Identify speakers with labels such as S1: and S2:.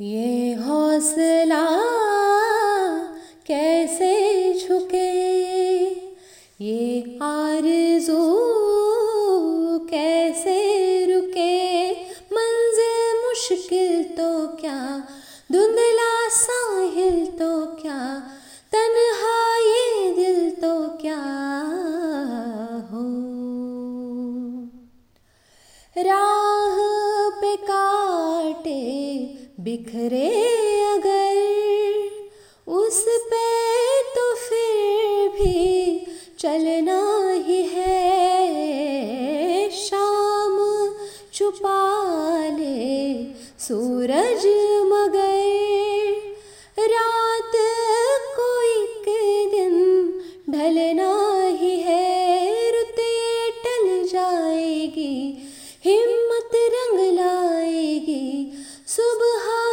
S1: ये हौसला कैसे झुके? ये आरज़ू कैसे रुके? मंजिल मुश्किल तो क्या? धुंधला साहिल तो क्या? तन्हा ये दिल तो क्या हो? राह बिखरे अगर, उस पे तो फिर भी चलना ही है। शाम छुपा ले सूरज मगर, रात को एक दिन ढलना ही है। रुते टल जाएगी हिम सुबह